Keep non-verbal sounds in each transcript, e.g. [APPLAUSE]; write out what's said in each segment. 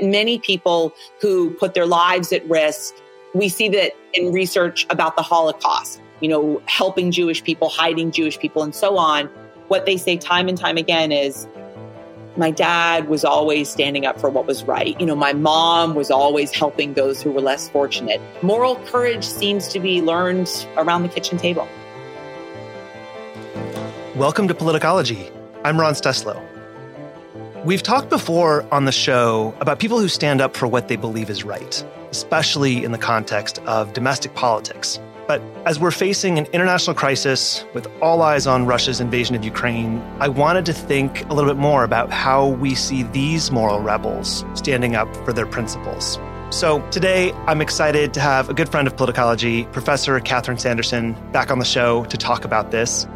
many people who put their lives at risk. We see that in research about the Holocaust, you know, helping Jewish people, hiding Jewish people, and so on. What they say time and time again is my dad was always standing up for what was right. You know, my mom was always helping those who were less fortunate. Moral courage seems to be learned around the kitchen table. Welcome to Politicology. I'm Ron Steslow. We've talked before on the show about people who stand up for what they believe is right, especially in the context of domestic politics. But as we're facing an international crisis with all eyes on Russia's invasion of Ukraine, I wanted to think a little bit more about how we see these moral rebels standing up for their principles. So today, I'm excited to have a good friend of politicology, Professor Catherine Sanderson, back on the show to talk about this.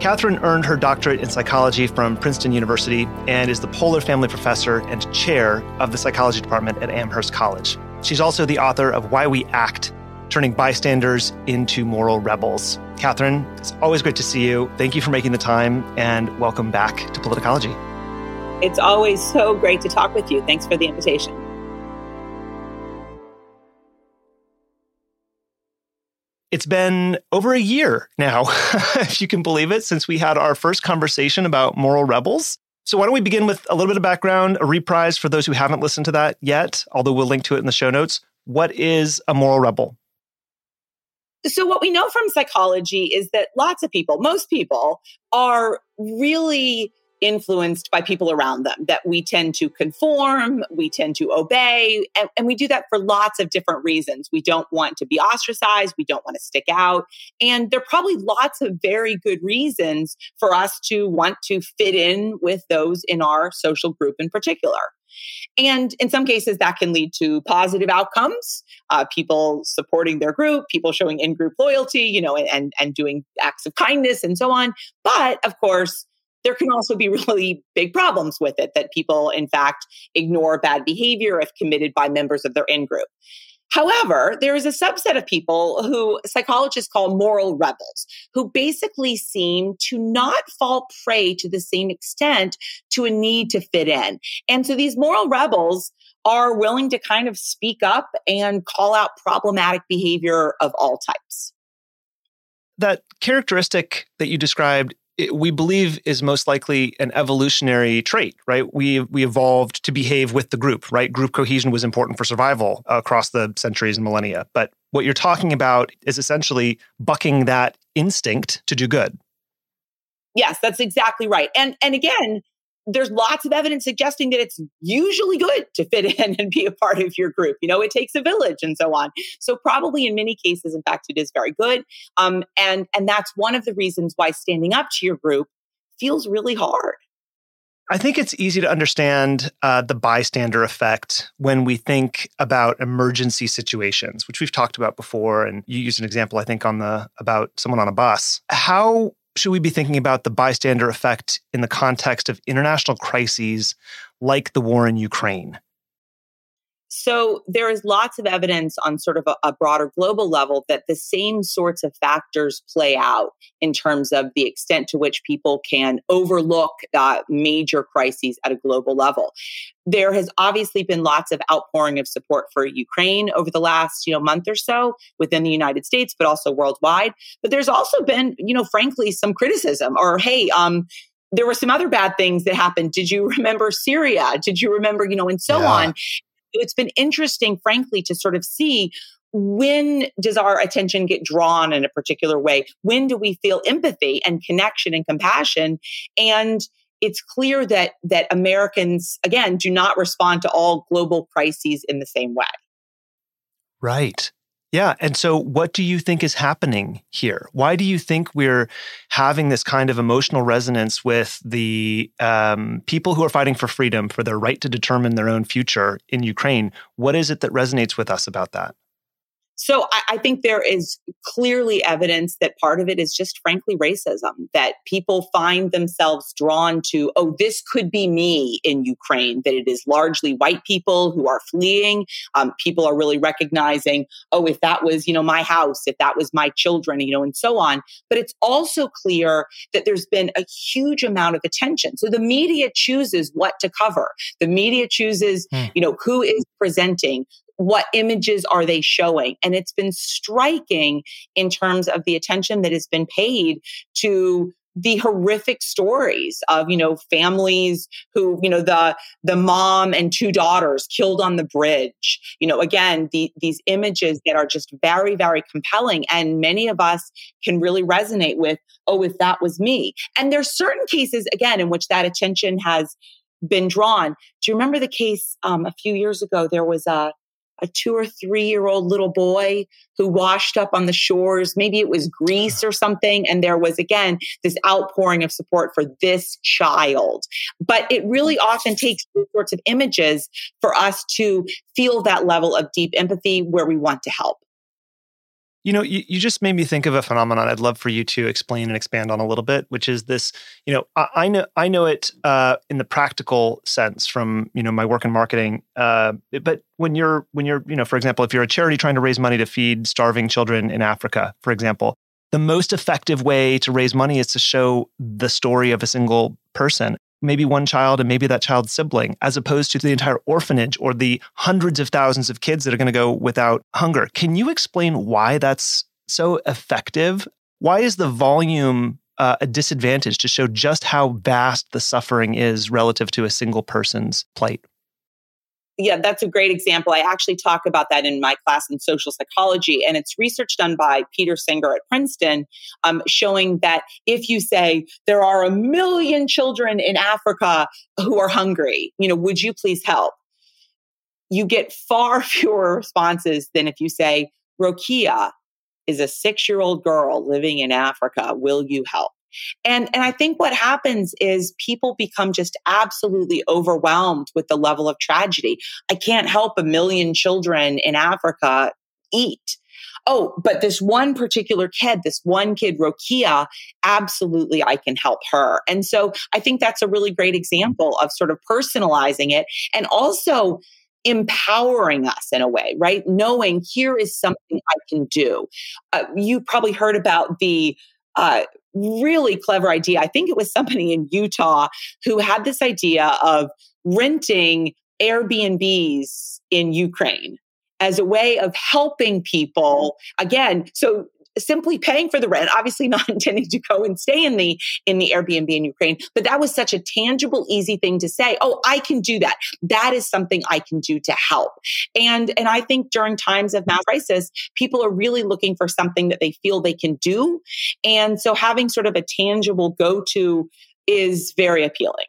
Catherine earned her doctorate in psychology from Princeton University and is the Poler Family Professor and Chair of the Psychology Department at Amherst College. She's also the author of Why We Act turning bystanders into moral rebels. Catherine, it's always great to see you. Thank you for making the time and welcome back to Politicology. It's always so great to talk with you. Thanks for the invitation. It's been over a year now, [LAUGHS] if you can believe it, since we had our first conversation about moral rebels. So, why don't we begin with a little bit of background, a reprise for those who haven't listened to that yet, although we'll link to it in the show notes. What is a moral rebel? So, what we know from psychology is that lots of people, most people, are really influenced by people around them, that we tend to conform, we tend to obey, and, and, we do that for lots of different reasons. We don't want to be ostracized, we don't want to stick out. And there are probably lots of very good reasons for us to want to fit in with those in our social group in particular. And in some cases, that can lead to positive outcomes, uh, people supporting their group, people showing in group loyalty, you know, and, and doing acts of kindness and so on. But of course, there can also be [LAUGHS] really big problems with it that people, in fact, ignore bad behavior if committed by members of their in group. However, there is a subset of people who psychologists call moral rebels, who basically seem to not fall prey to the same extent to a need to fit in. And so these moral rebels are willing to kind of speak up and call out problematic behavior of all types. That characteristic that you described we believe is most likely an evolutionary trait, right? We we evolved to behave with the group, right? Group cohesion was important for survival across the centuries and millennia. But what you're talking about is essentially bucking that instinct to do good. Yes, that's exactly right. And and again, there's lots of evidence suggesting that it's usually good to fit [LAUGHS] in and be a part of your group. You know, it takes a village and so on. So probably in many cases, in fact, it is very good. Um, and and that's one of the reasons why standing up to your group feels really hard. I think it's easy to understand uh, the bystander effect when we think about emergency situations, which we've talked about before. And you used an example, I think, on the about someone on a bus. How should we be thinking about the bystander effect in the context of international crises like the war in Ukraine? So there is lots of evidence on sort of a, a, broader global level that the same sorts of factors play out in terms of the extent to which people can overlook uh, major crises at a global level. There has obviously been lots of outpouring of support for Ukraine over the last, you know, month or so within the United States, but also worldwide. But there's also been, you know, frankly, some criticism or, hey, um, there were some other bad things that happened. Did you remember Syria? Did you remember, you know, and so yeah. on it's been interesting, frankly, to sort of see when does our attention get drawn in a particular way? When do we feel empathy and connection and compassion? And it's clear that that Americans again do not respond to all global crises in the same way. Right. Yeah. And so, what do you think is happening here? Why do you think we're having this kind of emotional resonance with the um, people who are fighting for freedom, for their right to determine their own future in Ukraine? What is it that resonates with us about that? So I, I, think there is clearly evidence that part of it is just frankly racism, that people find themselves drawn to, oh, this could be me in Ukraine, that it is largely white people who are fleeing. Um, people are really recognizing, oh, if that was, you know, my house, if that was my children, you know, and so on. But it's also clear that there's been a huge amount of attention. So the media chooses what to cover. The media chooses, hmm. you know, who is presenting, what images are they showing? And it's been striking in terms of the attention that has been paid to the horrific stories of you know families who you know the the mom and two daughters killed on the bridge. You know again the, these images that are just very very compelling and many of us can really resonate with oh if that was me. And there's certain cases again in which that attention has been drawn. Do you remember the case um, a few years ago there was a a two or three year old little boy who washed up on the shores. Maybe it was Greece or something. And there was, again, this outpouring of support for this child. But it really often takes these sorts of images for us to feel that level of deep empathy where we want to help. You know, you, you just made me think of a phenomenon I'd love for you to explain and expand on a little bit, which is this, you know, I, I know I know it uh, in the practical sense from, you know, my work in marketing. Uh, but when you're when you're, you know, for example, if you're a charity trying to raise money to feed starving children in Africa, for example, the most effective way to raise money is to show the story of a single person maybe one child and maybe that child's sibling, as opposed to the entire orphanage or the hundreds of thousands of kids that are going to go without hunger. Can you explain why that's so effective? Why is the volume uh, a disadvantage to show just how vast the suffering is relative to a single person's plight? Yeah, that's a great example. I actually talk about that in my class in social psychology, and it's research done by Peter Singer at Princeton, um, showing that if you say there are a million children in Africa who are hungry, you know, would you please help? You get far [LAUGHS] fewer responses than if you say Rokia is a six-year-old girl living in Africa. Will you help? And, and I think what happens is people become just absolutely overwhelmed with the level of tragedy. I can't help a million children in Africa eat. Oh, but this one particular kid, this one kid, Rokia, absolutely I can help her. And so I think that's a really great example of sort of personalizing it and also empowering us in a way, right? Knowing here is something I can do. Uh, you probably heard about the uh, really clever idea. I think it was somebody in Utah who had this idea of renting Airbnbs in Ukraine as a way of helping people again so simply paying for the rent, obviously not [LAUGHS] intending to go and stay in the in the Airbnb in Ukraine, but that was such a tangible, easy thing to say. Oh, I can do that. That is something I can do to help. And and I think during times of mass crisis, people are really looking for something that they feel they can do. And so having sort of a tangible go-to is very appealing.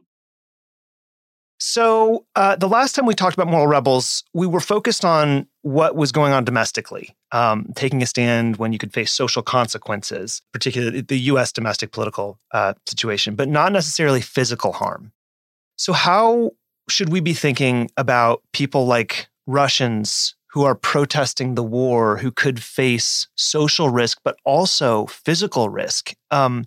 So, uh, the last time we talked about moral rebels, we were focused on what was going on domestically, um, taking a stand when you could face social consequences, particularly the US domestic political uh, situation, but not necessarily physical harm. So, how should we be thinking about people like Russians who are protesting the war, who could face social risk, but also physical risk? Um,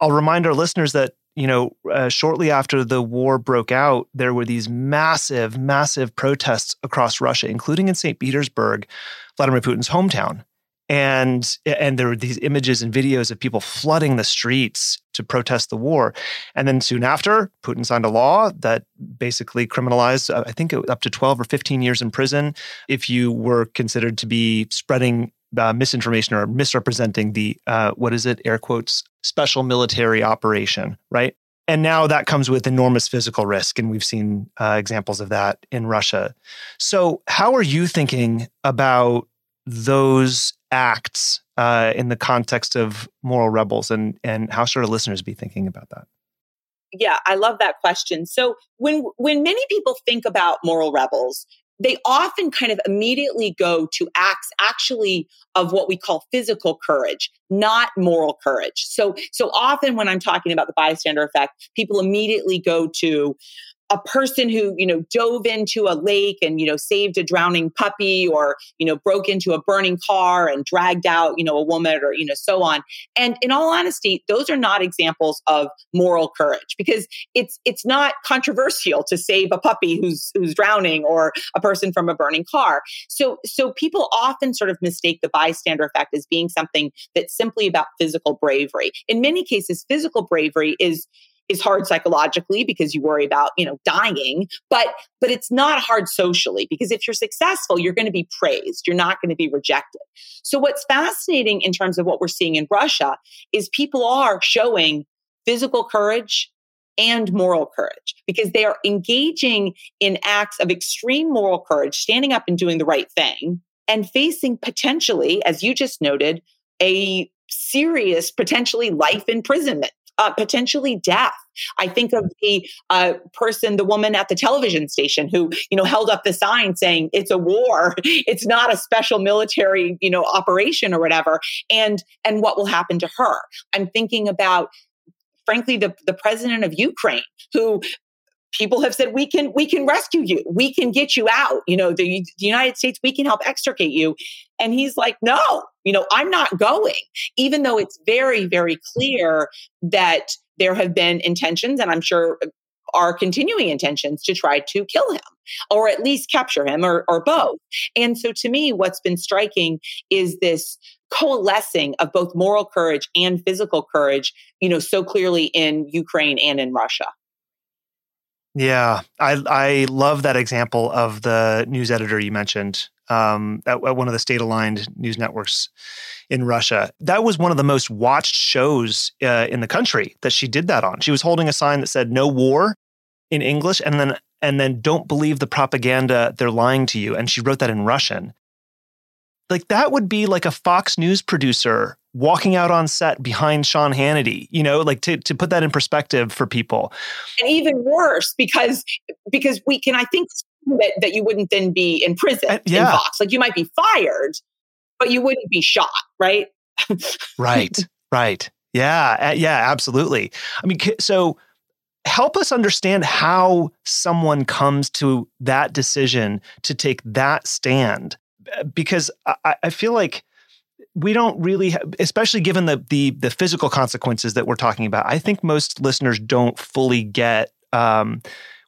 I'll remind our listeners that you know, uh, shortly after the war broke out, there were these massive, massive protests across Russia, including in St. Petersburg, Vladimir Putin's hometown. And, and there were these images and videos of people flooding the streets to protest the war. And then soon after, Putin signed a law that basically criminalized, uh, I think, up to 12 or 15 years in prison if you were considered to be spreading uh, misinformation or misrepresenting the uh, what is it? Air quotes special military operation right? And now that comes with enormous physical risk and we've seen uh, examples of that in russia. So how are you thinking about those acts uh, in the context of moral rebels and and how should our listeners be thinking about that? Yeah i love that question. So when when many people think about moral rebels they often kind of immediately go to acts actually of what we call physical courage not moral courage. So so often when i'm talking about the bystander effect people immediately go to a person who you know dove into a lake and you know saved a drowning puppy or you know broke into a burning car and dragged out you know a woman or you know so on. And in all honesty those are not examples of moral courage because it's it's not controversial to save a puppy who's who's drowning or a person from a burning car. So so people often sort of mistake the bystander effect as being something that's simply about physical bravery. In many cases physical bravery is is hard psychologically because you worry about, you know, dying, but but it's not hard socially because if you're successful, you're going to be praised. You're not going to be rejected. So what's fascinating in terms of what we're seeing in Russia is people are showing physical courage and moral courage because they are engaging in acts of extreme moral courage, standing up and doing the right thing and facing potentially, as you just noted, a serious, potentially life imprisonment uh, potentially death. I think of the uh, person, the woman at the television station who, you know, held up the sign saying it's a war. [LAUGHS] It's not a special military, you know, operation or whatever. And and what will happen to her? I'm thinking about frankly the, the president of ukraine who people have said we can we can rescue you. We can get you out. You know the, the, united states we can help extricate you. And he's like no you know i'm not going. Even though it's very very clear that there have been intentions and i'm sure uh, are continuing intentions to try to kill him or at least capture him or, or both. And so to me what's been striking is this coalescing of both moral courage and physical courage you know so clearly in ukraine and in russia yeah, I I love that example of the news editor you mentioned um, at, at, one of the state-aligned news networks in Russia. That was one of the most watched shows uh, in the country that she did that on. She was holding a sign that said "No war" in English, and then and then "Don't believe the propaganda; they're lying to you." And she wrote that in Russian. Like that would be like a Fox News producer walking out on set behind Sean Hannity, you know, like to, to put that in perspective for people. And even worse, because because we can, I think that, that you wouldn't then be in prison uh, yeah. in Fox. Like you might be fired, but you wouldn't be shot, right? right, [LAUGHS] right. Yeah, yeah, absolutely. I mean, so help us understand how someone comes to that decision to take that stand because I, I feel like we don't really have, especially given the, the the physical consequences that we're talking about i think most listeners don't fully get um,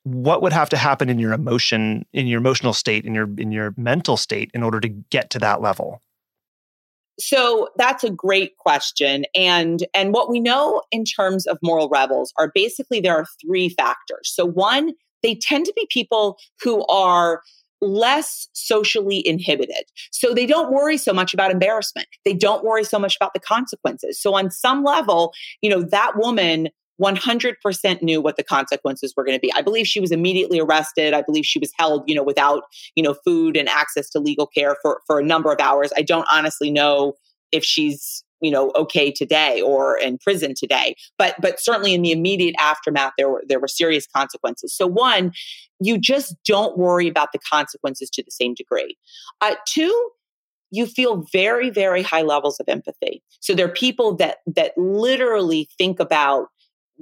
what would have to happen in your emotion in your emotional state in your in your mental state in order to get to that level? So that's a great question and and what we know in terms of moral rebels are basically there are three factors. So one they tend to be people who are less socially inhibited. So they don't worry so much about embarrassment. They don't worry so much about the consequences. So on some level, you know, that woman 100% knew what the consequences were going to be. I believe she was immediately arrested. I believe she was held, you know, without, you know, food and access to legal care for for a number of hours. I don't honestly know if she's you know okay today or in prison today. But but certainly in the immediate aftermath there were there were serious consequences. So one you just don't worry about the consequences to the same degree. Uh, two you feel very very high levels of empathy. So there are people that that literally think about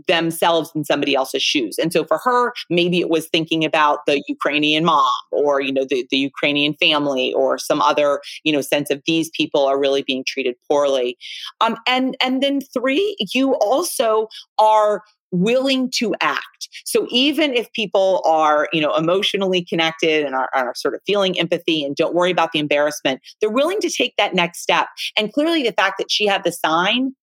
themselves in somebody else's shoes. And so for her, maybe it was thinking about the Ukrainian mom or, you know, the, the Ukrainian family or some other, you know, sense of these people are really being treated poorly. Um, and, and then three, you also are willing to act. So even if people are, you know, emotionally connected and are, are, sort of feeling empathy and don't worry about the embarrassment, they're willing to take that next step. And clearly the fact that she had the sign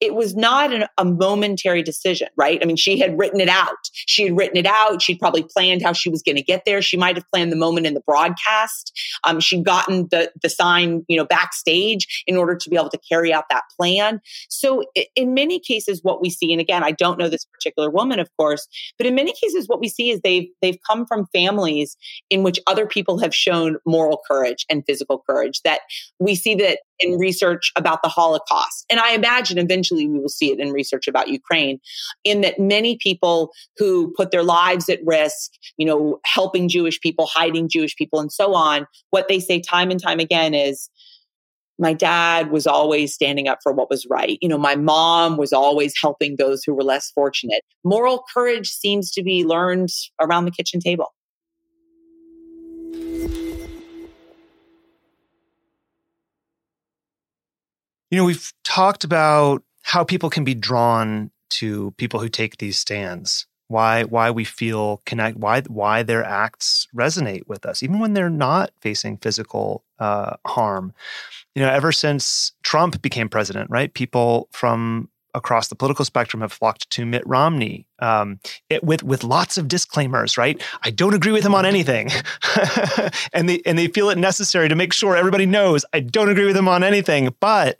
it was not an, a momentary decision, right? I mean, she had written it out. She had written it out. She'd probably planned how she was going to get there. She might have planned the moment in the broadcast. Um, she'd gotten the the sign, you know, backstage in order to be able to carry out that plan. So, in many cases, what we see, and again, I don't know this particular woman, of course, but in many cases, what we see is they've they've come from families in which other people have shown moral courage and physical courage. That we see that in research about the Holocaust. And I imagine eventually we will see it in research about Ukraine, in that many people who put their lives at risk, you know, helping Jewish people, hiding Jewish people, and so on, what they say time and time again is, my dad was always standing up for what was right. You know, my mom was always helping those who were less fortunate. Moral courage seems to be learned around the kitchen table. You know, we've talked about how people can be drawn to people who take these stands. Why why we feel connect why why their acts resonate with us even when they're not facing physical uh, harm. You know, ever since Trump became president, right? People from across the political spectrum have flocked to Mitt Romney um, it, with with lots of disclaimers. Right, I don't agree with him on anything, [LAUGHS] and they and they feel it necessary to make sure everybody knows I don't agree with him on anything, but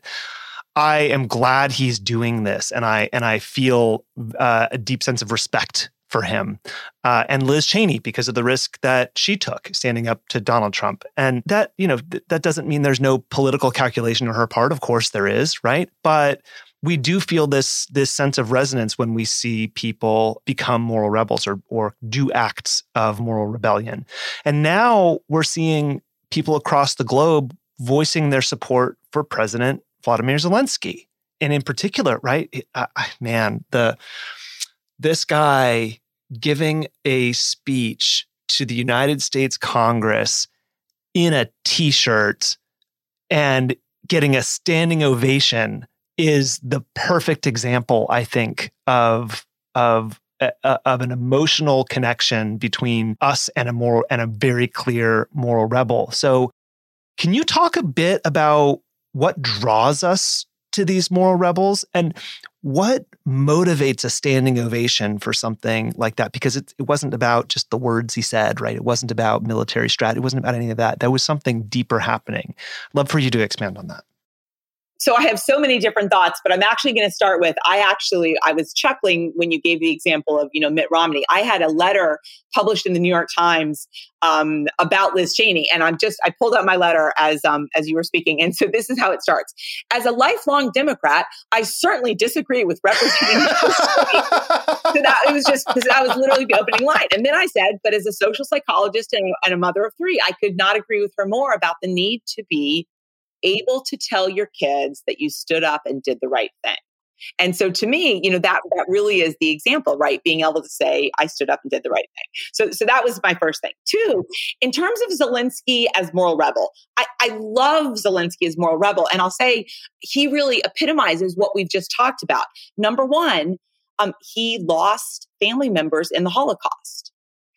I am glad he's doing this, and I and I feel uh, a deep sense of respect for him uh, and Liz Cheney because of the risk that she took standing up to Donald Trump. And that, you know, th- that doesn't mean there's no political calculation on her part. Of course there is, right? But we do feel this this sense of resonance when we see people become moral rebels or or do acts of moral rebellion. And now we're seeing people across the globe voicing their support for President Vladimir Zelensky. And in particular, right, uh, man, the this guy giving a speech to the United States Congress in a t-shirt and getting a standing ovation is the perfect example, I think, of of uh, uh of an emotional connection between us and a moral and a very clear moral rebel. So, can you talk a bit about what draws us to these moral rebels and what motivates a standing ovation for something like that? Because it, it wasn't about just the words he said right? It wasn't about military strat it wasn't about any of that. There was something deeper happening. Love for you to expand on that so I have so many different thoughts, but I'm actually going to start with I actually I was chuckling when you gave the example of you know Mitt Romney. I had a letter published in the New York Times um, about Liz Cheney, and I'm just I pulled out my letter as um, as you were speaking, and so this is how it starts. As a lifelong Democrat, I certainly disagree with representing. [LAUGHS] so that it was just because that was literally the opening line, and then I said, but as a social psychologist and, and a mother of three, I could not agree with her more about the need to be able to tell your kids that you stood up and did the right thing. And so to me, you know, that that really is the example, right? Being able to say, I stood up and did the right thing. So so that was my first thing. Two, in terms of Zelensky as moral rebel, I, I love Zelensky as moral rebel. And I'll say he really epitomizes what we've just talked about. Number one, um, he lost family members in the Holocaust.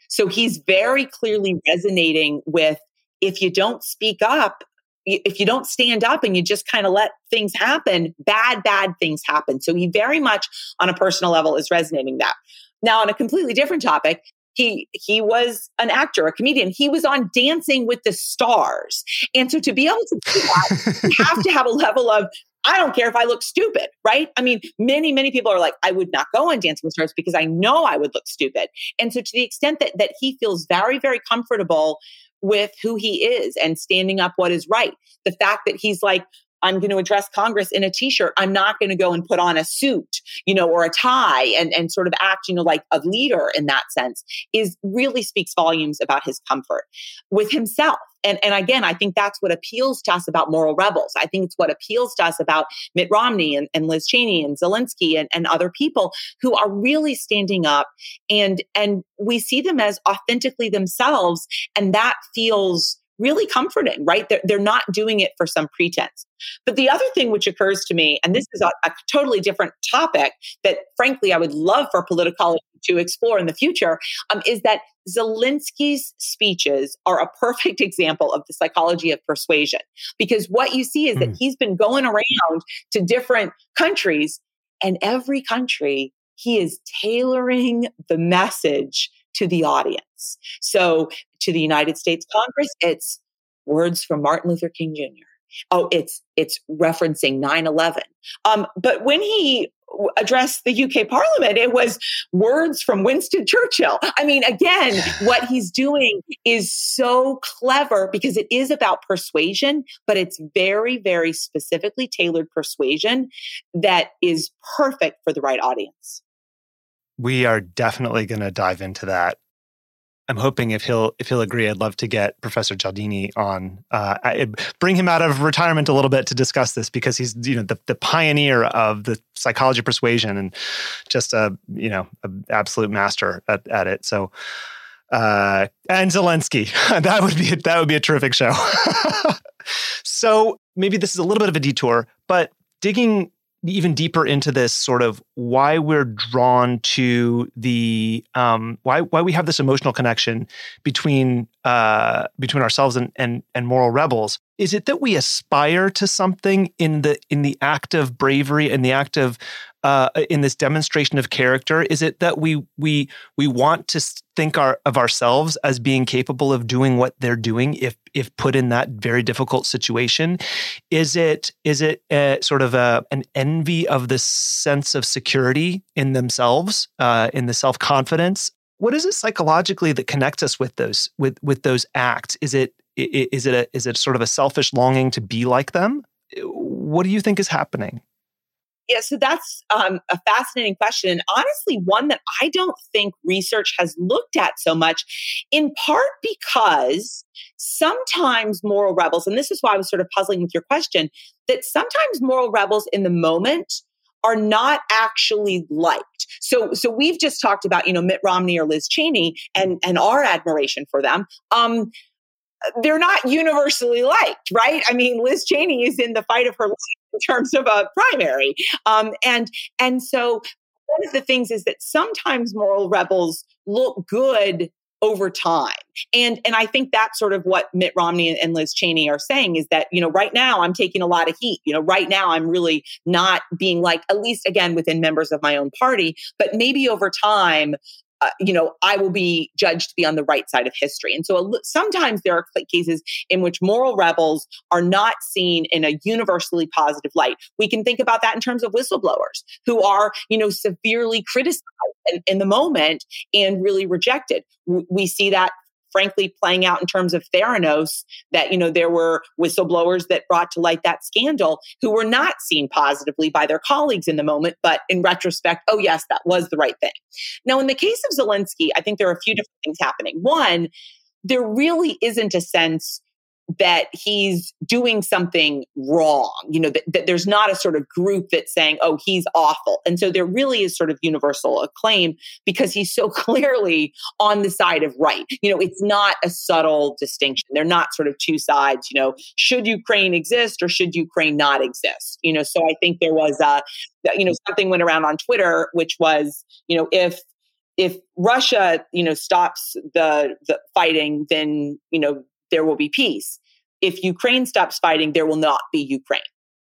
So he's very clearly resonating with if you don't speak up, if you don't stand up and you just kind of let things happen, bad, bad things happen. So he very much on a personal level is resonating that. Now, on a completely different topic, he he was an actor, a comedian. He was on Dancing with the Stars. And so to be able to do that, you [LAUGHS] have to have a level of I don't care if I look stupid, right? I mean, many, many people are like, I would not go on Dancing with Stars because I know I would look stupid. And so to the extent that that he feels very, very comfortable with who he is and standing up what is right. The fact that he's like, I'm going to address Congress in a t-shirt. I'm not going to go and put on a suit, you know, or a tie and, and sort of act, you know, like a leader in that sense is really speaks volumes about his comfort with himself. And, and again, I think that's what appeals to us about moral rebels. I think it's what appeals to us about Mitt Romney and, and Liz Cheney and Zelensky and, and other people who are really standing up and, and we see them as authentically themselves. And that feels really comforting, right? They're, they're not doing it for some pretense. But the other thing which occurs to me, and this is a, a totally different topic that frankly I would love for politicology to explore in the future, um, is that Zelensky's speeches are a [LAUGHS] perfect example of the psychology of persuasion. Because what you see is that hmm. he's been going around to different countries, and every country he is tailoring the message to the audience. So to the United States Congress, it's words from Martin Luther King Jr. Oh, it's it's referencing 9-11. Um, but when he addressed the UK Parliament, it was words from Winston Churchill. I mean, again, [SIGHS] what he's doing is so clever because it is about persuasion, but it's very, very specifically tailored persuasion that is perfect for the right audience. We are definitely going to dive into that I'm hoping if he'll if he'll agree, I'd love to get Professor Cialdini on, uh, I, bring him out of retirement a little bit to discuss this because he's you know the, the pioneer of the psychology of persuasion and just a you know an absolute master at, at it. So uh, and Zelensky, [LAUGHS] that would be that would be a terrific show. [LAUGHS] so maybe this is a little bit of a detour, but digging even deeper into this sort of why we're drawn to the um, why why we have this emotional connection between uh, between ourselves and, and and moral rebels is it that we aspire to something in the in the act of bravery and the act of uh, in this demonstration of character? Is it that we we we want to think our, of ourselves as being capable of doing what they're doing if if put in that very difficult situation? Is it is it a, sort of a, an envy of the sense of security in themselves, uh, in the self confidence? What is it psychologically that connects us with those with with those acts? Is it is it a, is it sort of a selfish longing to be like them? What do you think is happening? Yeah, so that's um, a fascinating question. And honestly, one that I don't think research has looked at so much, in part because sometimes moral rebels, and this is why I was sort of puzzling with your question, that sometimes moral rebels in the moment are not actually liked. So, so we've just talked about, you know, Mitt Romney or Liz Cheney and, and our admiration for them. Um, they're not universally liked, right? I mean, Liz Cheney is in the fight of her life in terms of a primary, um, and and so one of the things is that sometimes moral rebels look good over time. And and I think that's sort of what Mitt Romney and Liz Cheney are saying is that, you know, right now I'm taking a lot of heat. You know, right now I'm really not being like at least again within members of my own party, but maybe over time uh, you know, I will be judged to be on the right side of history. And so sometimes there are cases in which moral rebels are not seen in a universally positive light. We can think about that in terms of whistleblowers who are, you know, severely criticized in, in the moment and really rejected. We see that frankly playing out in terms of Theranos that, you know, there were whistleblowers that brought to light that scandal who were not seen positively by their colleagues in the moment, but in retrospect, oh, yes, that was the right thing. Now, in the case of Zelensky, I think there are a few different things happening. One, there really isn't a sense that he's doing something wrong, you know, that, that, there's not a sort of group that's saying, oh, he's awful. And so there really is sort of universal acclaim because he's so [LAUGHS] clearly on the side of right. You know, it's not a subtle distinction. They're not sort of two sides, you know, should Ukraine exist or should Ukraine not exist? You know, so I think there was a, you know, something went around on Twitter, which was, you know, if if Russia, you know, stops the the fighting, then you know there will be peace if Ukraine stops fighting, there will not be Ukraine.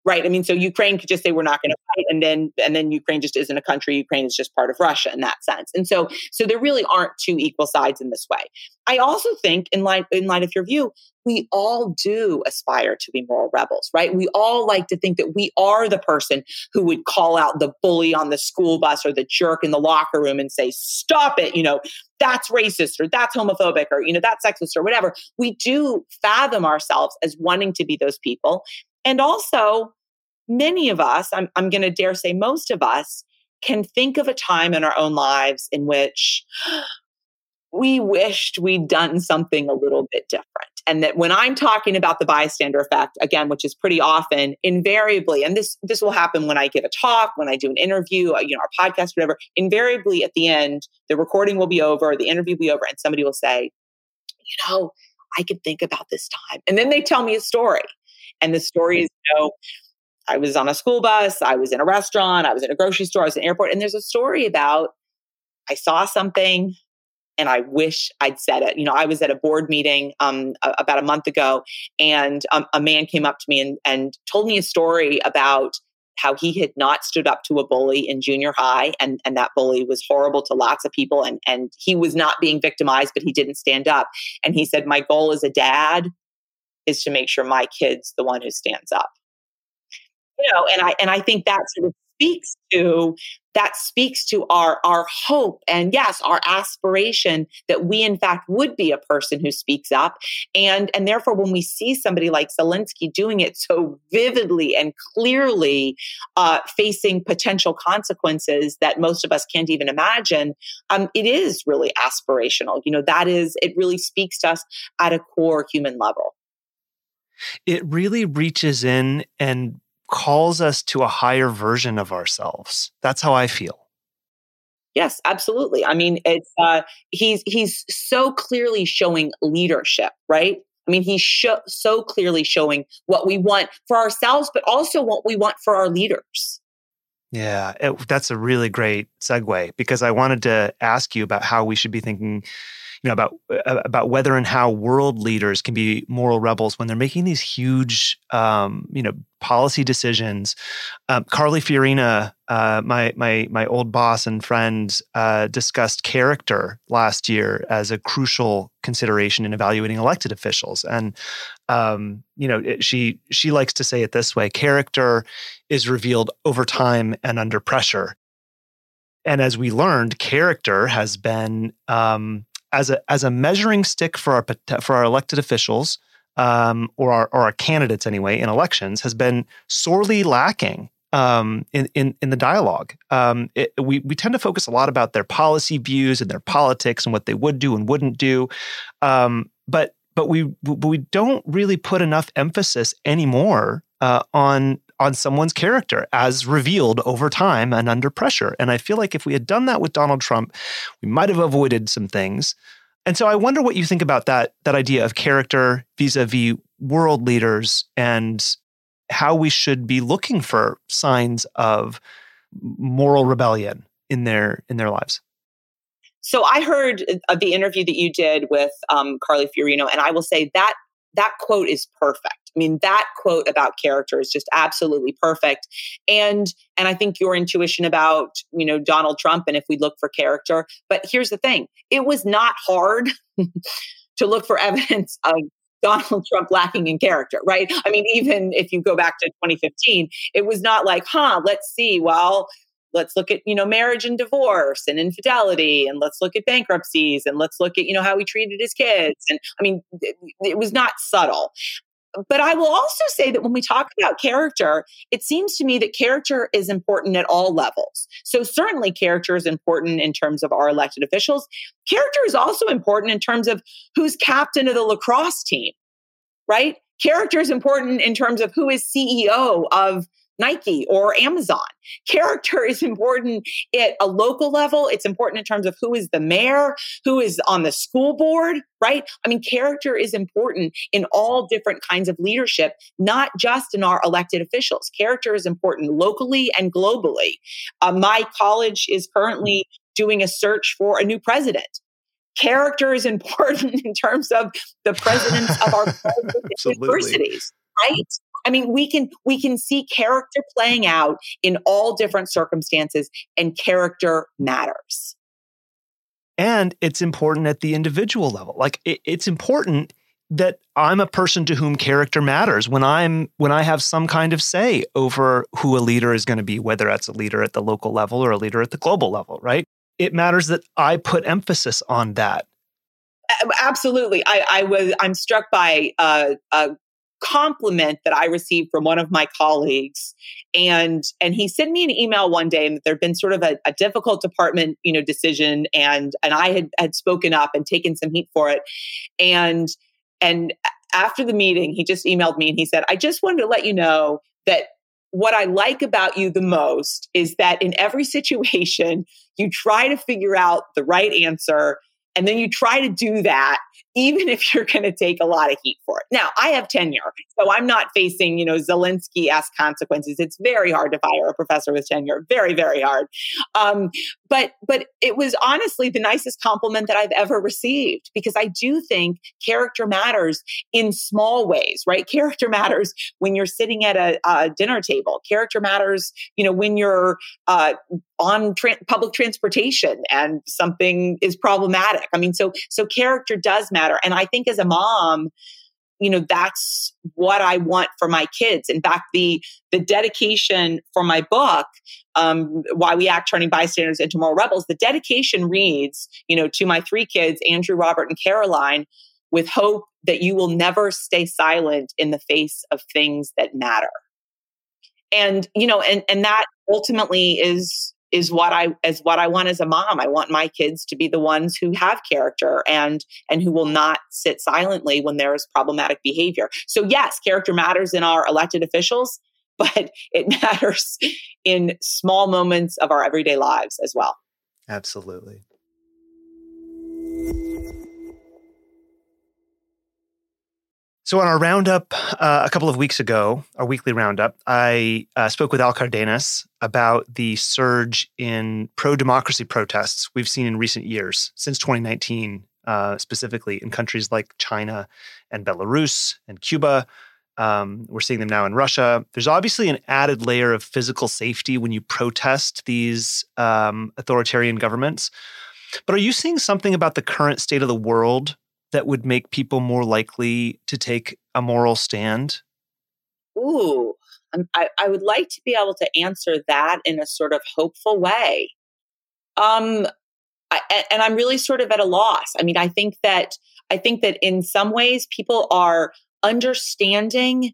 Right. I mean, so Ukraine could just say we're not going to fight, and then and then Ukraine just isn't a country. Ukraine is just part of Russia in that sense. And so so there really aren't two equal sides in this way. I also think, in light in light of your view, we all do aspire to be moral rebels, right? We all like to think that we are the person who would call out the bully on the school bus or the jerk in the locker room and say, "Stop it!" You know, that's racist or that's homophobic or you know that's sexist or whatever. We do fathom ourselves as wanting to be those people, and also many of us, I'm, I'm going to dare say most of us, can think of a time in our own lives in which [GASPS] we wished we'd done something a little bit different. And that when I'm talking about the bystander effect, again, which is pretty often, invariably, and this this will happen when I give a talk, when I do an interview, uh, you know, our podcast, whatever. Invariably, at the end, the recording will be over, the interview will be over, and somebody will say, "You know, I could think about this time," and then they tell me a story, and the story is, you know I was on a school bus, I was in a restaurant, I was in a grocery store, I was in an airport, and there's a story about I saw something and I wish I'd said it. You know, I was at a board meeting um, a, about a month ago, and um, a man came up to me and, and told me a story about how he had not stood up to a bully in junior high and, and that bully was horrible to lots of people and, and he was not being victimized but he didn't stand up and he said my goal as a dad is to make sure my kid's the one who stands up you know, and I and I think that sort of speaks to that speaks to our our hope and yes our aspiration that we in fact would be a person who speaks up. And and therefore when we see somebody like zelensky doing it so vividly and clearly uh, facing potential consequences that most of us can't even imagine um, it is really aspirational. You know that is it really speaks to us at a core human level. It really reaches in and calls us to a higher version of ourselves. That's how I feel. Yes, absolutely. I mean, it's uh, he's he's so clearly showing leadership, right? I mean, he's so clearly showing what we want for ourselves, but also what we want for our leaders. Yeah, it, that's a really great segue because I wanted to ask you about how we should be thinking you know about uh, about whether and how world leaders can be moral rebels when they're making these huge um, you know policy decisions. Um, Carly Fiorina, uh, my my my old boss and friend, uh, discussed character last year as a crucial consideration in evaluating elected officials, and um, you know it, she she likes to say it this way: character is revealed over time and under pressure. And as we learned, character has been um, as a as a measuring stick for our for our elected officials um, or our or our candidates anyway in elections has been sorely lacking um, in, in in the dialogue. Um, it, we we tend to focus a lot about their policy views and their politics and what they would do and wouldn't do, um, but but we we don't really put enough emphasis anymore uh, on on someone's character as revealed over time and under pressure. And I feel like if we had done that with Donald Trump, we might have avoided some things. And so I wonder what you think about that that idea of character vis-a-vis world leaders and how we should be looking for signs of moral rebellion in their in their lives. So I heard of the interview that you did with um, Carly Fiorina, and I will say that that quote is perfect. I mean, that quote about character is just absolutely perfect. And and I think your intuition about, you know, Donald Trump and if we look for character, but here's the thing. It was not hard [LAUGHS] to look for evidence of Donald Trump lacking in character, right? I mean, even if you go back to 2015, it was not like, huh, let's see, well, let's look at you know marriage and divorce and infidelity and let's look at bankruptcies and let's look at you know how he treated his kids and i mean it, it was not subtle but I will also say that when we talk about character, it seems to me that character is important at all levels. So, certainly, character is important in terms of our elected officials. Character is also important in terms of who's captain of the lacrosse team, right? Character is important in terms of who is CEO of Nike or Amazon. Character [LAUGHS] is important at a local level. It's important in terms of who is the mayor, who is on the school board, right? I mean, character is important in all different kinds of leadership, not just in our elected officials. Character is important locally and globally. Uh, my college is currently doing a search for a new president character is [LAUGHS] important in terms of the presidents of our [LAUGHS] universities right I mean, we can we can see character playing out in all different circumstances, and character matters. And it's important at the individual level. Like it, it's important that I'm a person to whom character matters when I'm when I have some kind of say over who a leader is going to be, whether that's a leader at the local level or a leader at the global level, right? It matters that I put emphasis on that. Absolutely, I, I was. I'm struck by uh, a compliment that I received from one of my colleagues. And and he sent me an email one day and there'd been sort of a, a, difficult department, you know, decision and and I had had spoken up and taken some heat for it. And and after the meeting, he just emailed me and he said, I just wanted to let you know that what I like about you the most is that in every situation, you try to figure out the right answer and then you try to do that even if you're going to take a lot of heat for it. Now, I have tenure, so I'm not facing, you know, Zelensky-esque consequences. It's very hard to fire a professor with tenure, very, very hard. Um, but but it was honestly the nicest compliment that I've ever received because I do think character matters in small ways, right? Character matters when you're sitting at a, a dinner table. Character matters, you know, when you're uh, on tra- public transportation and something is problematic. I mean, so so character does matter, and I think as a mom, you know that's what i want for my kids. In fact the the dedication for my book um, why we act turning bystanders into moral rebels the dedication reads you know to my three kids andrew robert and caroline with hope that you will never stay silent in the face of things that matter. And you know and and that ultimately is is what I as what I want as a mom. I want my kids to be the ones who have character and and who will not sit silently when there is problematic behavior. So yes, character matters in our elected officials, [LAUGHS] but it matters in small moments of our everyday lives as well. Absolutely. So, on our roundup uh, a couple of weeks ago, our weekly roundup, I uh, spoke with Al Cardenas about the surge in pro democracy protests we've seen in recent years, since 2019, uh, specifically in countries like China and Belarus and Cuba. Um, we're seeing them now in Russia. There's obviously an added layer of physical safety when you protest these um, authoritarian governments. But are you seeing something about the current state of the world that would make people more likely to take a moral stand? Ooh, um, I, I would like to be able to answer that in a sort of hopeful way. Um, I, and I'm really sort of at a loss. I mean, I think that I think that in some ways people are understanding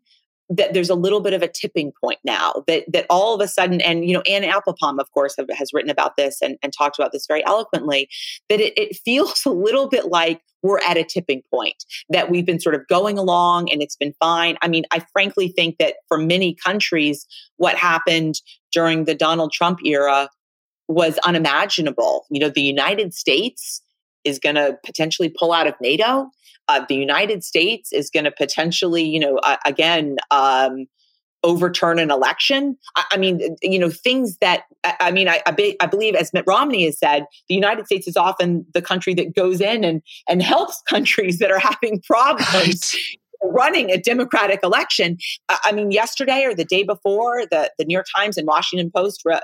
that there's a little bit of a tipping point now that that all of a sudden and you know anne applebaum of course have, has written about this and, and talked about this very eloquently that it, it feels [LAUGHS] a little bit like we're at a tipping point that we've been sort of going along and it's been fine. I mean i frankly think that for many countries what happened during the donald trump era was unimaginable. You know the united states is going to potentially pull out of nato uh, the United States is going to potentially, you know, uh, again, um, overturn an election. I, I, mean, you know, things that I, I mean, I, I, be, I, believe, as Mitt Romney has said, the United States is often the country that goes in and and helps [LAUGHS] countries that are having problems. Right. Running a democratic election. I mean, yesterday or the day before, the, the New York Times and Washington Post re-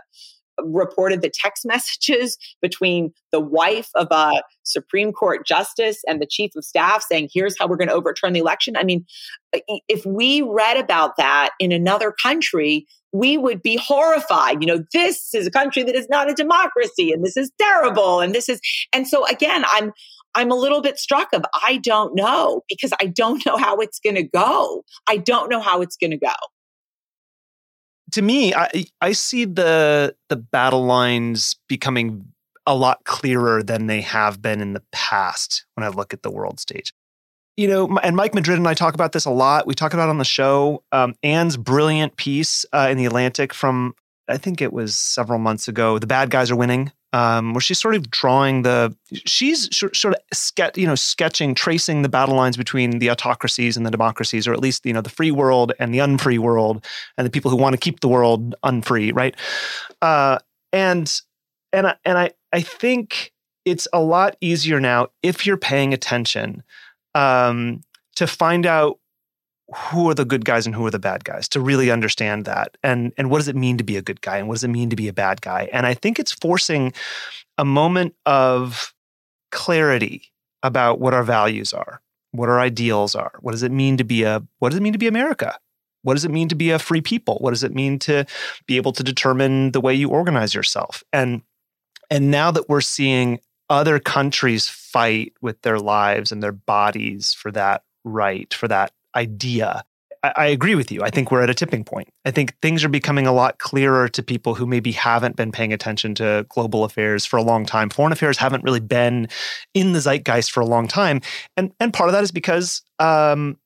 reported the text [LAUGHS] messages between the wife of a Supreme Court justice and the chief of staff saying, here's how we're going to overturn the election. I mean, if we read about that in another country, we would be horrified. You know, this is a country that is not a democracy and this is terrible. And this is, and so again, I'm, I'm a little bit struck of I don't know because I don't know how it's going to go. I don't know how it's going to go to me, I I see the the battle lines becoming a lot clearer than they have been in the past when I look at the world stage. You know, and Mike Madrid and I talk about this a lot. We talk about on the show. Um, Anne's brilliant piece uh, in the Atlantic from I think it was several months ago. The bad guys are winning um, where she's sort of drawing the she's sort of sketch, you know sketching tracing the battle lines between the autocracies and the democracies or at least you know the free world and the unfree world and the people who want to keep the world unfree right uh, and and I, and I I think it's a lot easier now if you're paying attention um, to find out who are the good guys and who are the bad guys to really understand that. And and what does it mean to be a good guy? And what does it mean to be a bad guy? And i think it's forcing a moment of clarity about what our values are what our ideals are. What does it mean to be a what does it mean to be america? What does it mean to be a free people? What does it mean to be able to determine the way you organize yourself? And and now that we're seeing other countries fight with their lives and their bodies for that right for that idea. I, I agree with you. I think we're at a tipping point. I think things are becoming a lot clearer to people who maybe haven't been paying attention to global affairs for a long time. Foreign affairs haven't really been in the zeitgeist for a long time, and and part of that is because um,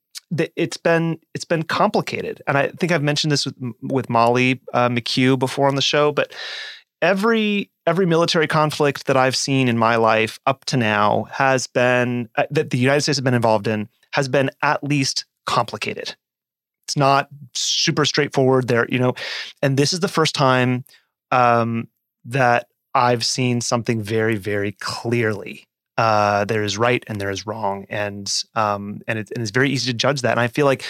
it's been it's been complicated. And I think I've mentioned this with with Molly uh, McKew before on the show, but every every military conflict that I've seen in my life up to now has been uh, that the United States has been involved in has been at least complicated. It's not super straightforward there, you know. And this is the first time um, that I've seen something very, very clearly. Uh, there is right and there is wrong, and um, and, it, and it's very easy to judge that. And I feel like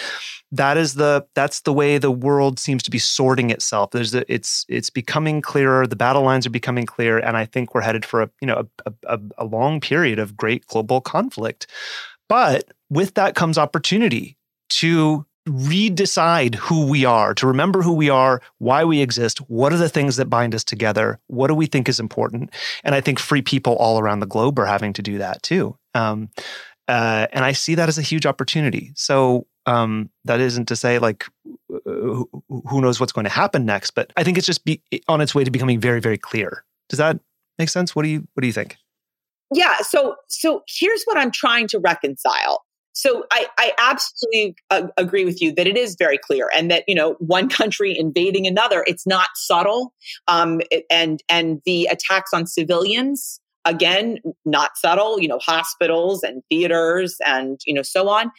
that is the that's the way the world seems to be sorting itself. There's a, it's it's becoming clearer. The battle lines are becoming clear, and I think we're headed for a you know a, a, a long period of great global conflict. But with that comes opportunity. To redecide who we are, to remember who we are, why we exist, what are the things that bind us together, what do we think is important. And I think free people all around the globe are having to do that too. Um, uh, and I see that as a huge opportunity. So um, that isn't to say like who, knows what's going to happen next, but I think it's just be, on its way to becoming very, very clear. Does that make sense? What do you What do you think? Yeah. So so here's what I'm trying to reconcile. So I, I absolutely uh, agree with you that it is very clear, and that you know one country invading another, it's not subtle, um, and and the attacks on civilians again not subtle. You know, hospitals and theaters and you know so on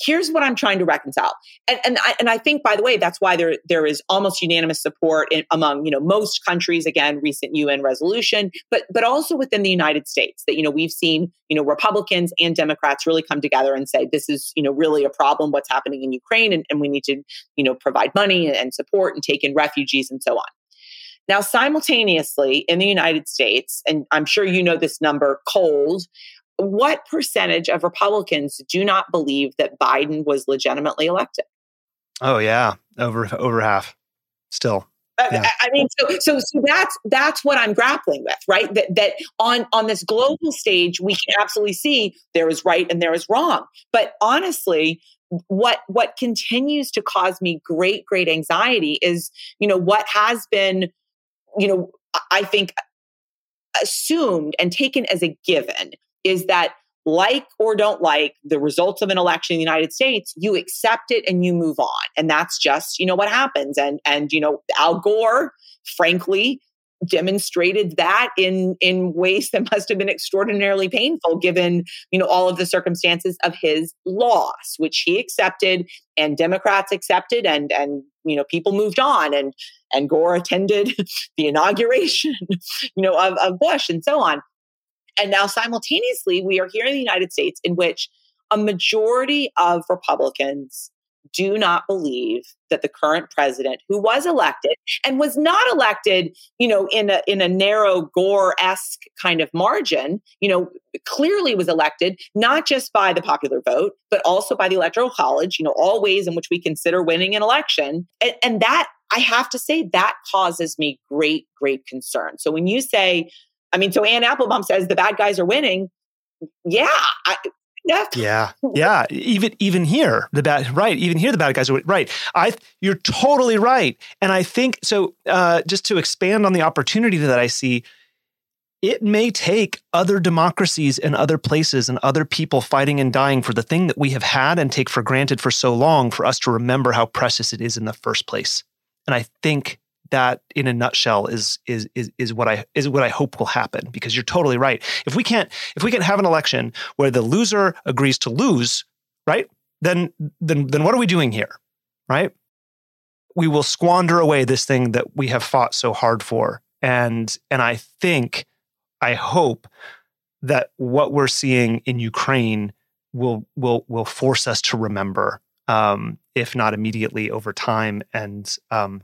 here's what I'm trying to reconcile. And, and, I, and I think, by the way, that's why there, there is almost unanimous support in, among, you know, most countries, again, recent UN resolution, but, but also within the United States that, you know, we've seen, you know, Republicans and Democrats really come together and say, this is, you know, really a problem, what's happening in Ukraine, and, and we need to, you know, provide money and support and take in refugees and so on. Now, simultaneously in the United States, and I'm sure you know this number cold, what percentage of Republicans do not believe that Biden was legitimately elected? Oh yeah, over over half. Still. Uh, yeah. I, I mean, so, so so that's that's what I'm grappling with, right? That that on on this global stage, we can absolutely see there is right and there is wrong. But honestly, what what continues to cause me great great anxiety is, you know, what has been, you know, I think assumed and taken as a given is that like or don't like the results of an election in the United States, you accept it and you move on. And that's just, you know, what happens. And and you know, Al Gore, frankly, demonstrated that in in ways [LAUGHS] that must have been extraordinarily painful given you know all of the circumstances of his loss which he accepted and democrats accepted and and you know people moved on and and gore attended [LAUGHS] the inauguration [LAUGHS] you know of, of bush and so on and now, simultaneously, we are here in the United States in which a majority of Republicans do not believe that the current president who was elected and was not elected you know in a in a narrow gore-esque kind of margin you know clearly was elected not just by the popular vote but also by the electoral college you know all ways in which we consider winning an election. And, and that i have to say that causes me great great concern. So when you say I mean, so Anne Applebaum says the bad guys are winning. Yeah. I, yeah. yeah, yeah. Even even here, the bad right. Even here, the bad guys are right. I you're totally right, and I think so. Uh, just to expand on the opportunity that I see, it may take other democracies and other places and other people fighting and dying for the thing that we have had and take for granted for so long for us to remember how precious it is in the first place. And I think that in a nutshell is is is is what I is what I hope will happen because you're totally right. If we can't if we can have an election where the loser agrees to lose, right? Then then then what are we doing here? Right? We will squander away this thing that we have fought so hard for. And and I think I hope that what we're seeing in Ukraine will will will force us to remember um, if not immediately over time and um,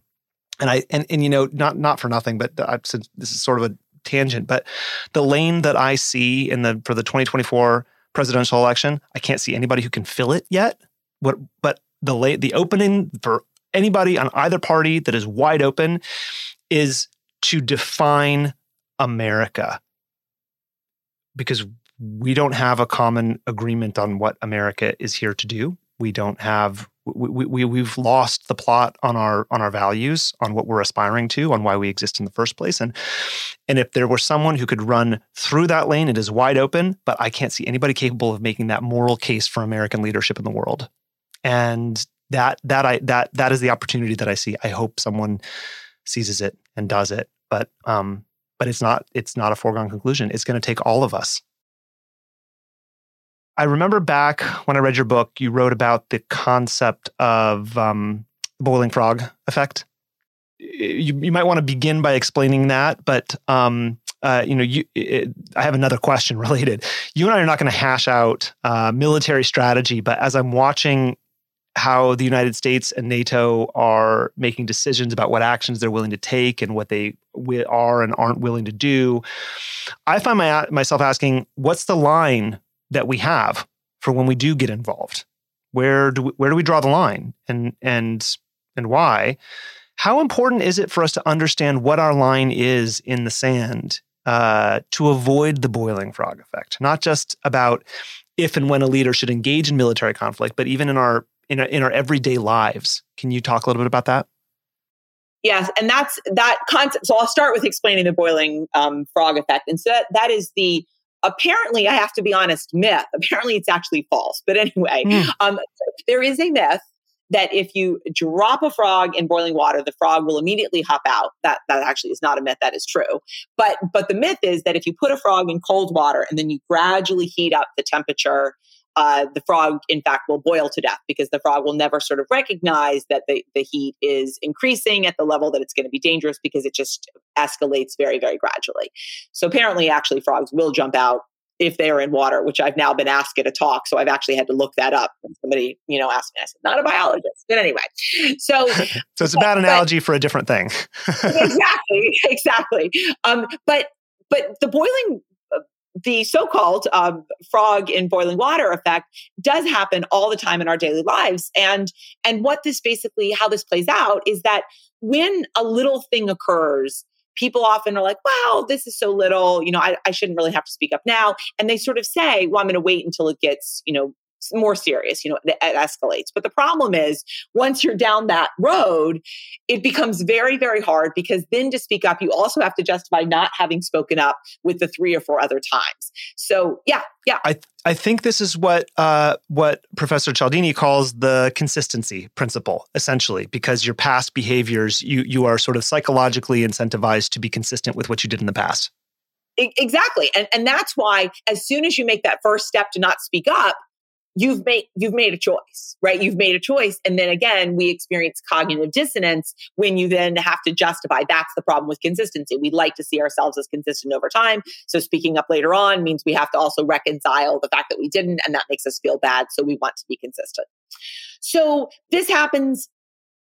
and I and and you know not not for nothing, but I, since this is sort of a tangent, but the lane that I see in the for the 2024 presidential election, I can't see anybody who can fill it yet. What but the late the opening for anybody on either party that is wide open is to define America because we don't have a common agreement on what America is here to do. We don't have we, we we've lost the plot on our on our values on what we're aspiring to on why we exist in the first place. And and if there were someone who could run through that lane it is wide open but i can't see anybody capable of making that moral case for american leadership in the world. And that that i that that is the opportunity that i see. I hope someone seizes it and does it. But um but it's not it's not a foregone conclusion. It's going to take all of us I remember back when I read your book, you wrote about the concept of um, boiling frog effect. You, you might want to begin by explaining that, but um, uh, you know, you, it, I have another question [LAUGHS] related. You and I are not going to hash out uh, military strategy, but as I'm watching how the United States and NATO are making decisions about what actions they're willing to take and what they are and aren't willing to do, I find my, myself asking, what's the line that we have for when we do get involved. Where do we, where do we draw the line, and and and why? How important is it for us to understand what our line is in the sand uh, to avoid the boiling frog effect? Not just about if and when a leader should engage in military conflict, but even in our in our, in our everyday lives. Can you talk a little bit about that? Yes, and that's that concept. So I'll start with explaining the boiling um, frog effect, and so that, that is the apparently I have to be honest myth. Apparently, it's actually false. But anyway, mm. um, there is a myth that if you drop a frog in boiling water, the frog will immediately hop out. That that actually is not a myth. That is true. But but the myth is that if you put a frog in cold water and then you gradually heat up the temperature uh, the frog, in fact, will boil to death because the frog will never sort of recognize that the, the heat is increasing at the level that it's going to be dangerous because it just escalates very, very gradually. So apparently, actually, frogs will jump out if they are in water, which I've now been asked at a talk. So I've actually had to look that up. And somebody, you know, asked me, I said, not a biologist. But anyway, so. [LAUGHS] so it's a bad analogy but, for a different thing. [LAUGHS] exactly. [LAUGHS] Exactly. Um, but, but the boiling the so-called um, frog in boiling water effect does happen all the time in our daily lives. And and what this basically how this plays out is that when a little thing occurs people often are like wow this is so little you know I, I shouldn't really have to speak up now. And they sort of say well i'm going to wait until it gets you know more serious, you know, it, escalates. But the problem is once you're down that road, it becomes very, very hard because then to speak up, you also have to justify not having spoken up with the three or four other times. So yeah, yeah. I, th- I think this is what uh, what Professor Cialdini calls the consistency principle, essentially, because your past behaviors, you you are sort of psychologically incentivized to be consistent with what you did in the past. Exactly. And, and that's why as soon as you make that first step to not speak up, you've made you've made a choice right? You've made a choice. And then again we experience cognitive dissonance when you then have to justify that's the problem with consistency. We like to see ourselves as consistent over time. So speaking up later on means we have to also reconcile the fact that we didn't and that makes us feel bad. So we want to be consistent. So this happens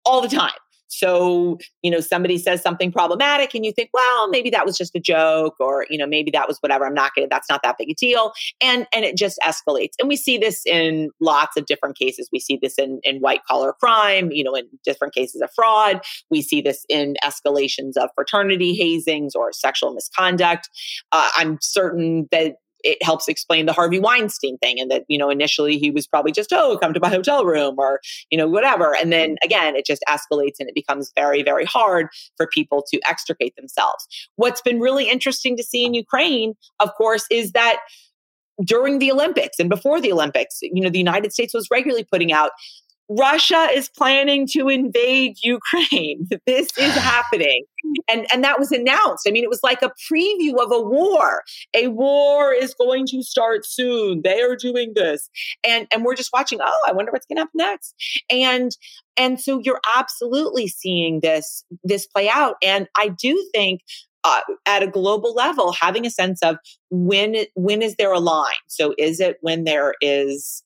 all the time so, you know, somebody says something problematic and you think, well, maybe that was just a joke or, you know, maybe that was whatever. I'm not going to, that's not that big a deal. And, and it just escalates. And we see this in lots of different cases. We see this in, in white collar crime, you know, in different cases of fraud. We see this in escalations of fraternity hazings or sexual misconduct. Uh, I'm certain that it helps explain the Harvey Weinstein thing and that, you know, initially he was probably just, oh, come to my hotel room or, you know, whatever. And then mm-hmm. again, it just escalates and it becomes very, very hard for people to extricate themselves. What's been really interesting to see in Ukraine, of course, is that during the Olympics and before the Olympics, you know, the United States was regularly putting out Russia is planning to invade Ukraine. [LAUGHS] This is [SIGHS] happening. And, and that was announced. I mean, it was like a preview of a war. A war is going to start soon. They are doing this. And, and we're just watching, oh, I wonder what's going to happen next. And, and so you're absolutely seeing this, this play out. And I do think uh, at a global level, having a sense of when, when is there a line? So is it when there is,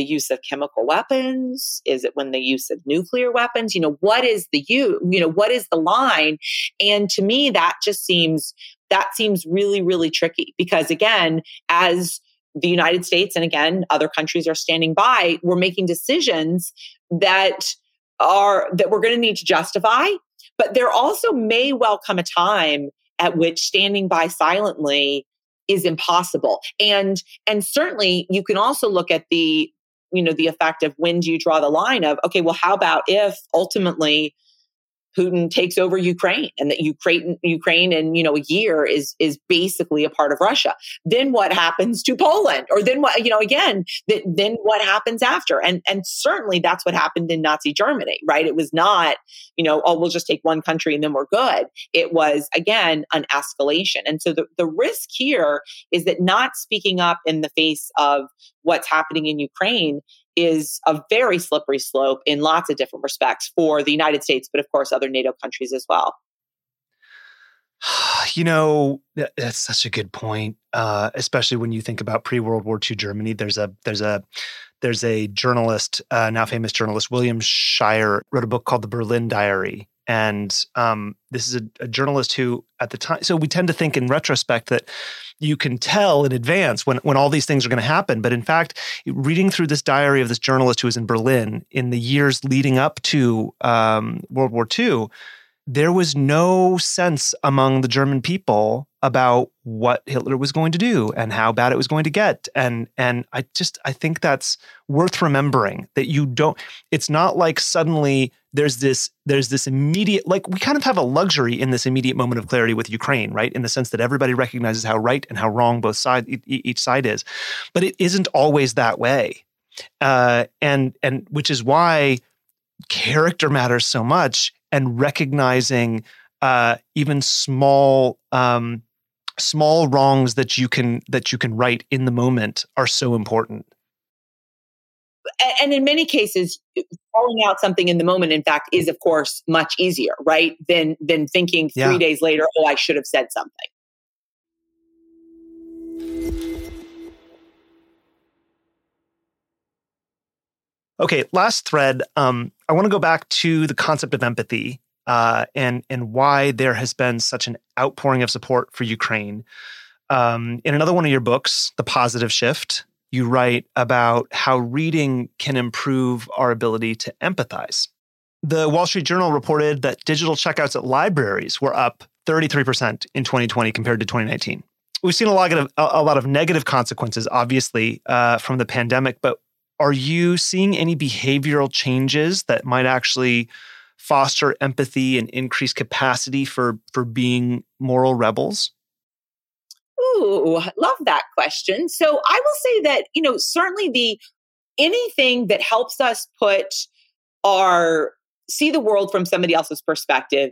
the use of chemical weapons? Is it when the use of nuclear weapons? You know, what is the you, you know, what is the line? And to me, that just seems that seems really, really tricky because again, as the United States and again, other countries are standing by, we're making decisions that are that we're going to need to justify. But there also may well come a time at which standing by silently is impossible and and certainly you can also look at the you know the effect of when do you draw the line of okay well how about if ultimately Putin takes over Ukraine and that Ukraine Ukraine in you know a year is is basically a part of Russia. Then what happens to Poland? Or then what you know again that then what happens after? And and certainly that's what happened in Nazi Germany, right? It was not you know oh we'll just take one country and then we're good. It was again an escalation. And so the the risk here is that not speaking up in the face of what's happening in Ukraine is a very slippery slope in lots of different respects for the United States, but of course, other NATO countries as well. [SIGHS] You know, that's such a good point, uh, especially when you think about pre-World War II Germany. There's a there's a there's a journalist, uh, now famous journalist, William Shirer, wrote a book called The Berlin Diary, And um, this is a, a journalist who, at the time, so we tend to think in retrospect that you can tell in advance when, when all these things are going to happen. But in fact, reading through this diary of this journalist who was in Berlin in the years leading up to um, World War II, there was no sense among the German people about what Hitler was going to do and how bad it was going to get. And and I just I think that's worth remembering that you don't it's not like suddenly there's this there's this immediate like we kind of have a luxury in this immediate moment of clarity with Ukraine, right? In the sense that everybody recognizes how right and how wrong both side each side is. But it isn't always that way. Uh, and and which is why character matters so much and recognizing uh, even small um, small wrongs that you can that you can right in the moment are so important and in many cases calling out something in the moment in fact is of course much easier right than than thinking three yeah. days later oh i should have said something okay last thread um, i want to go back to the concept of empathy uh, and and why there has been such an outpouring of support for Ukraine. Um, in another one of your books, The Positive Shift, you write about how reading can improve our ability to empathize. The Wall Street Journal reported that digital checkouts at libraries were up 33% in 2020 compared to 2019. We've seen a lot of a lot of negative consequences, obviously, uh, from the pandemic. But are you seeing any behavioral changes that might actually foster empathy and increase capacity for for being moral rebels? Ooh, love that question. So I will say that, you know, certainly the anything that helps us put our see the world from somebody else's perspective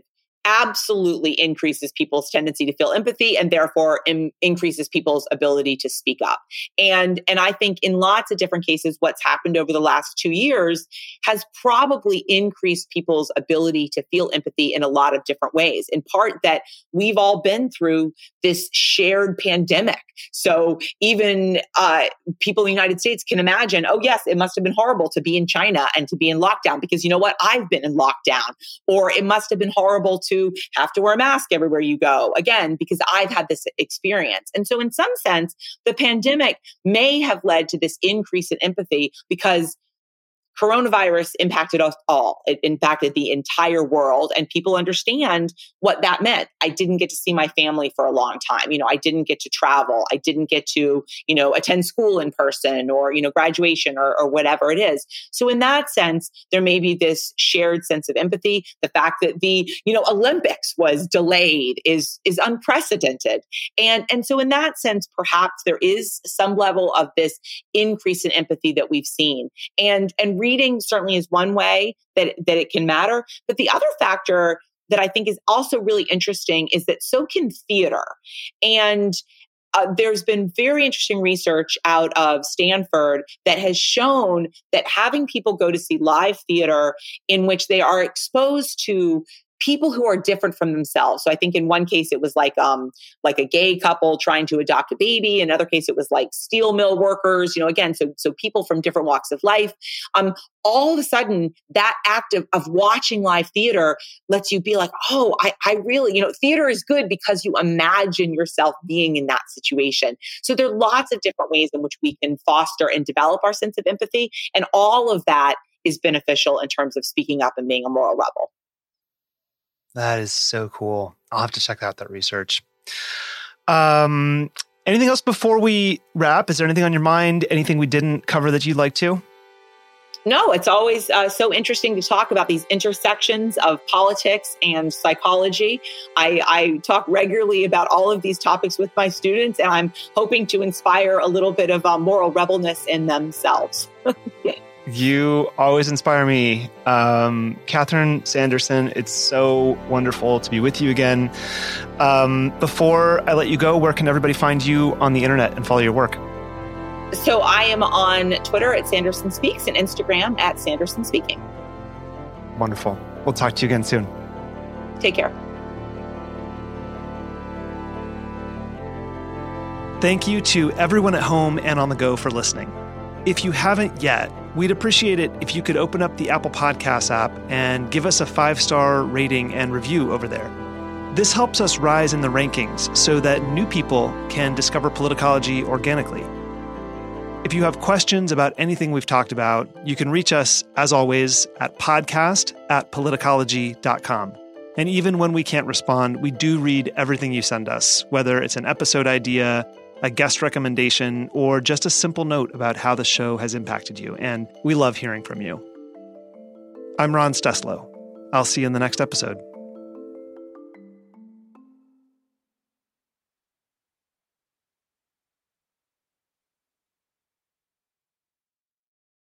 absolutely increases people's tendency to feel empathy and therefore Im- increases people's ability to speak up. And and i think in lots of different cases what's happened over the last 2 years has probably increased people's ability to feel empathy in a lot of different ways in part that we've all been through this shared pandemic. So even uh, people in the united states can imagine oh yes it must have been horrible to be in china and to be in lockdown because you know what? I've been in lockdown. Or it must have been horrible to have to wear a mask everywhere you go. Again, because I've had this experience. And so, in some sense, the pandemic may have led to this increase in empathy because coronavirus impacted us all. It impacted the entire world, and people understand what that meant. I didn't get to see my family for a long time. You know, I didn't get to travel. I didn't get to, you know, attend school in person or, you know, graduation or, or whatever it is. So, in that sense, there may be this shared sense of empathy. The fact that the, you know, Olympics was delayed is is unprecedented. And and so in that sense, perhaps there is some level of this increase in empathy that we've seen. And and reading certainly is one way that, that it can matter. But the other factor that I think is also really interesting is that so can theater. And uh, there's been very interesting research out of Stanford that has shown that having people go to see live theater in which they are exposed to people who are different from themselves. So I think in one case it was like um like a gay couple trying to adopt a baby. In another case it was like steel mill workers. You know, again, so so people from different walks of life. Um, all of a sudden that act of, of watching live theater lets you be like, oh, I, I really, you know, theater is good because you imagine yourself being in that situation. So there are lots of different ways in which we can foster and develop our sense of empathy, and all of that is beneficial in terms of speaking up and being a moral rebel. That is so cool. I'll have to check out that research. Um, anything else before we wrap? Is there anything on your mind? Anything we didn't cover that you'd like to? No, it's always uh, so interesting to talk about these intersections of politics and psychology. I, I, talk regularly about all of these topics with my students, and I'm hoping to inspire a little bit of uh, moral rebelness in themselves. [LAUGHS] You always inspire me. Um, Catherine Sanderson, it's so wonderful to be with you again. Um, before I let you go, where can everybody find you on the internet and follow your work? So I am on Twitter at Sanderson Speaks and Instagram at Sanderson Speaking. Wonderful. We'll talk to you again soon. Take care. Thank you to everyone at home and on the go for listening. If you haven't yet, we'd appreciate it if you could open up the Apple Podcasts app and give us a five star rating and review over there. This helps us rise in the rankings so that new people can discover politicology organically. If you have questions about anything we've talked about, you can reach us, as always, at podcast at politicology.com. And even when we can't respond, we do read everything you send us, whether it's an episode idea, a guest recommendation, or just a simple note about how the show has impacted you. And we love hearing from you. I'm Ron Steslow. I'll see you in the next episode.